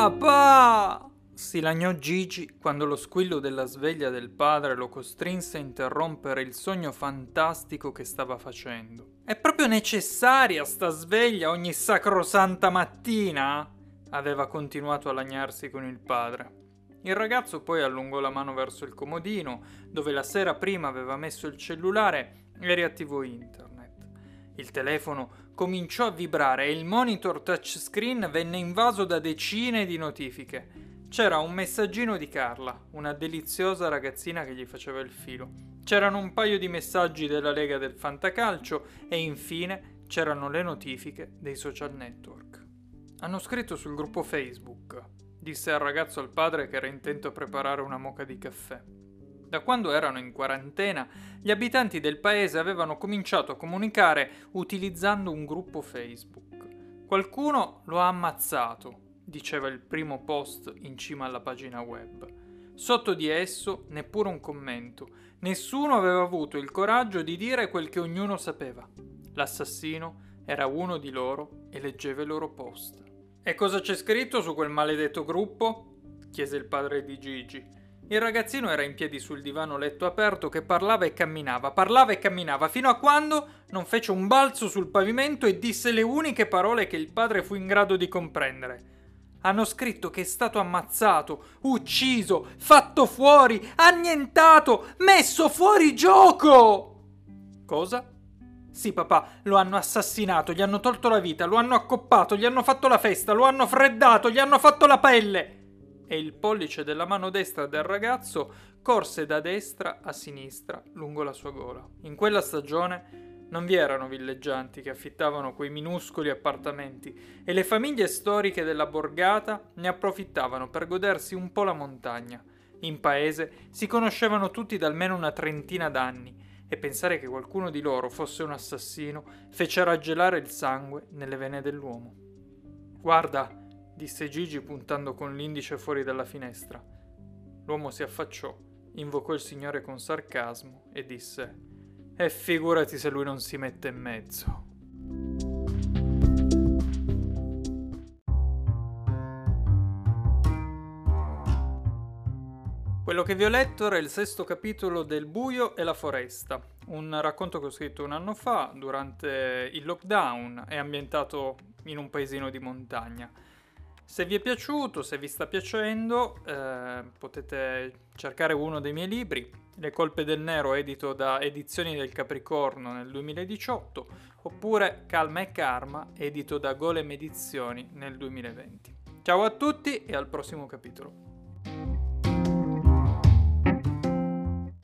Papà! si lagnò Gigi quando lo squillo della sveglia del padre lo costrinse a interrompere il sogno fantastico che stava facendo. È proprio necessaria sta sveglia ogni sacrosanta mattina? aveva continuato a lagnarsi con il padre. Il ragazzo poi allungò la mano verso il comodino, dove la sera prima aveva messo il cellulare e riattivò internet. Il telefono cominciò a vibrare e il monitor touchscreen venne invaso da decine di notifiche. C'era un messaggino di Carla, una deliziosa ragazzina che gli faceva il filo. C'erano un paio di messaggi della Lega del Fantacalcio e infine c'erano le notifiche dei social network. Hanno scritto sul gruppo Facebook, disse al ragazzo al padre che era intento a preparare una moca di caffè. Da quando erano in quarantena, gli abitanti del paese avevano cominciato a comunicare utilizzando un gruppo Facebook. Qualcuno lo ha ammazzato, diceva il primo post in cima alla pagina web. Sotto di esso neppure un commento. Nessuno aveva avuto il coraggio di dire quel che ognuno sapeva. L'assassino era uno di loro e leggeva i loro post. E cosa c'è scritto su quel maledetto gruppo? chiese il padre di Gigi. Il ragazzino era in piedi sul divano letto aperto che parlava e camminava, parlava e camminava, fino a quando non fece un balzo sul pavimento e disse le uniche parole che il padre fu in grado di comprendere. Hanno scritto che è stato ammazzato, ucciso, fatto fuori, annientato, messo fuori gioco! Cosa? Sì, papà, lo hanno assassinato, gli hanno tolto la vita, lo hanno accoppato, gli hanno fatto la festa, lo hanno freddato, gli hanno fatto la pelle! E il pollice della mano destra del ragazzo corse da destra a sinistra lungo la sua gola. In quella stagione non vi erano villeggianti che affittavano quei minuscoli appartamenti e le famiglie storiche della borgata ne approfittavano per godersi un po' la montagna. In paese si conoscevano tutti da almeno una trentina d'anni e pensare che qualcuno di loro fosse un assassino fece raggelare il sangue nelle vene dell'uomo. Guarda, disse Gigi puntando con l'indice fuori dalla finestra. L'uomo si affacciò, invocò il signore con sarcasmo e disse e figurati se lui non si mette in mezzo. Quello che vi ho letto era il sesto capitolo del Buio e la foresta, un racconto che ho scritto un anno fa durante il lockdown e ambientato in un paesino di montagna. Se vi è piaciuto, se vi sta piacendo, eh, potete cercare uno dei miei libri, Le colpe del nero, edito da Edizioni del Capricorno nel 2018, oppure Calma e Karma, edito da Golem Edizioni nel 2020. Ciao a tutti e al prossimo capitolo.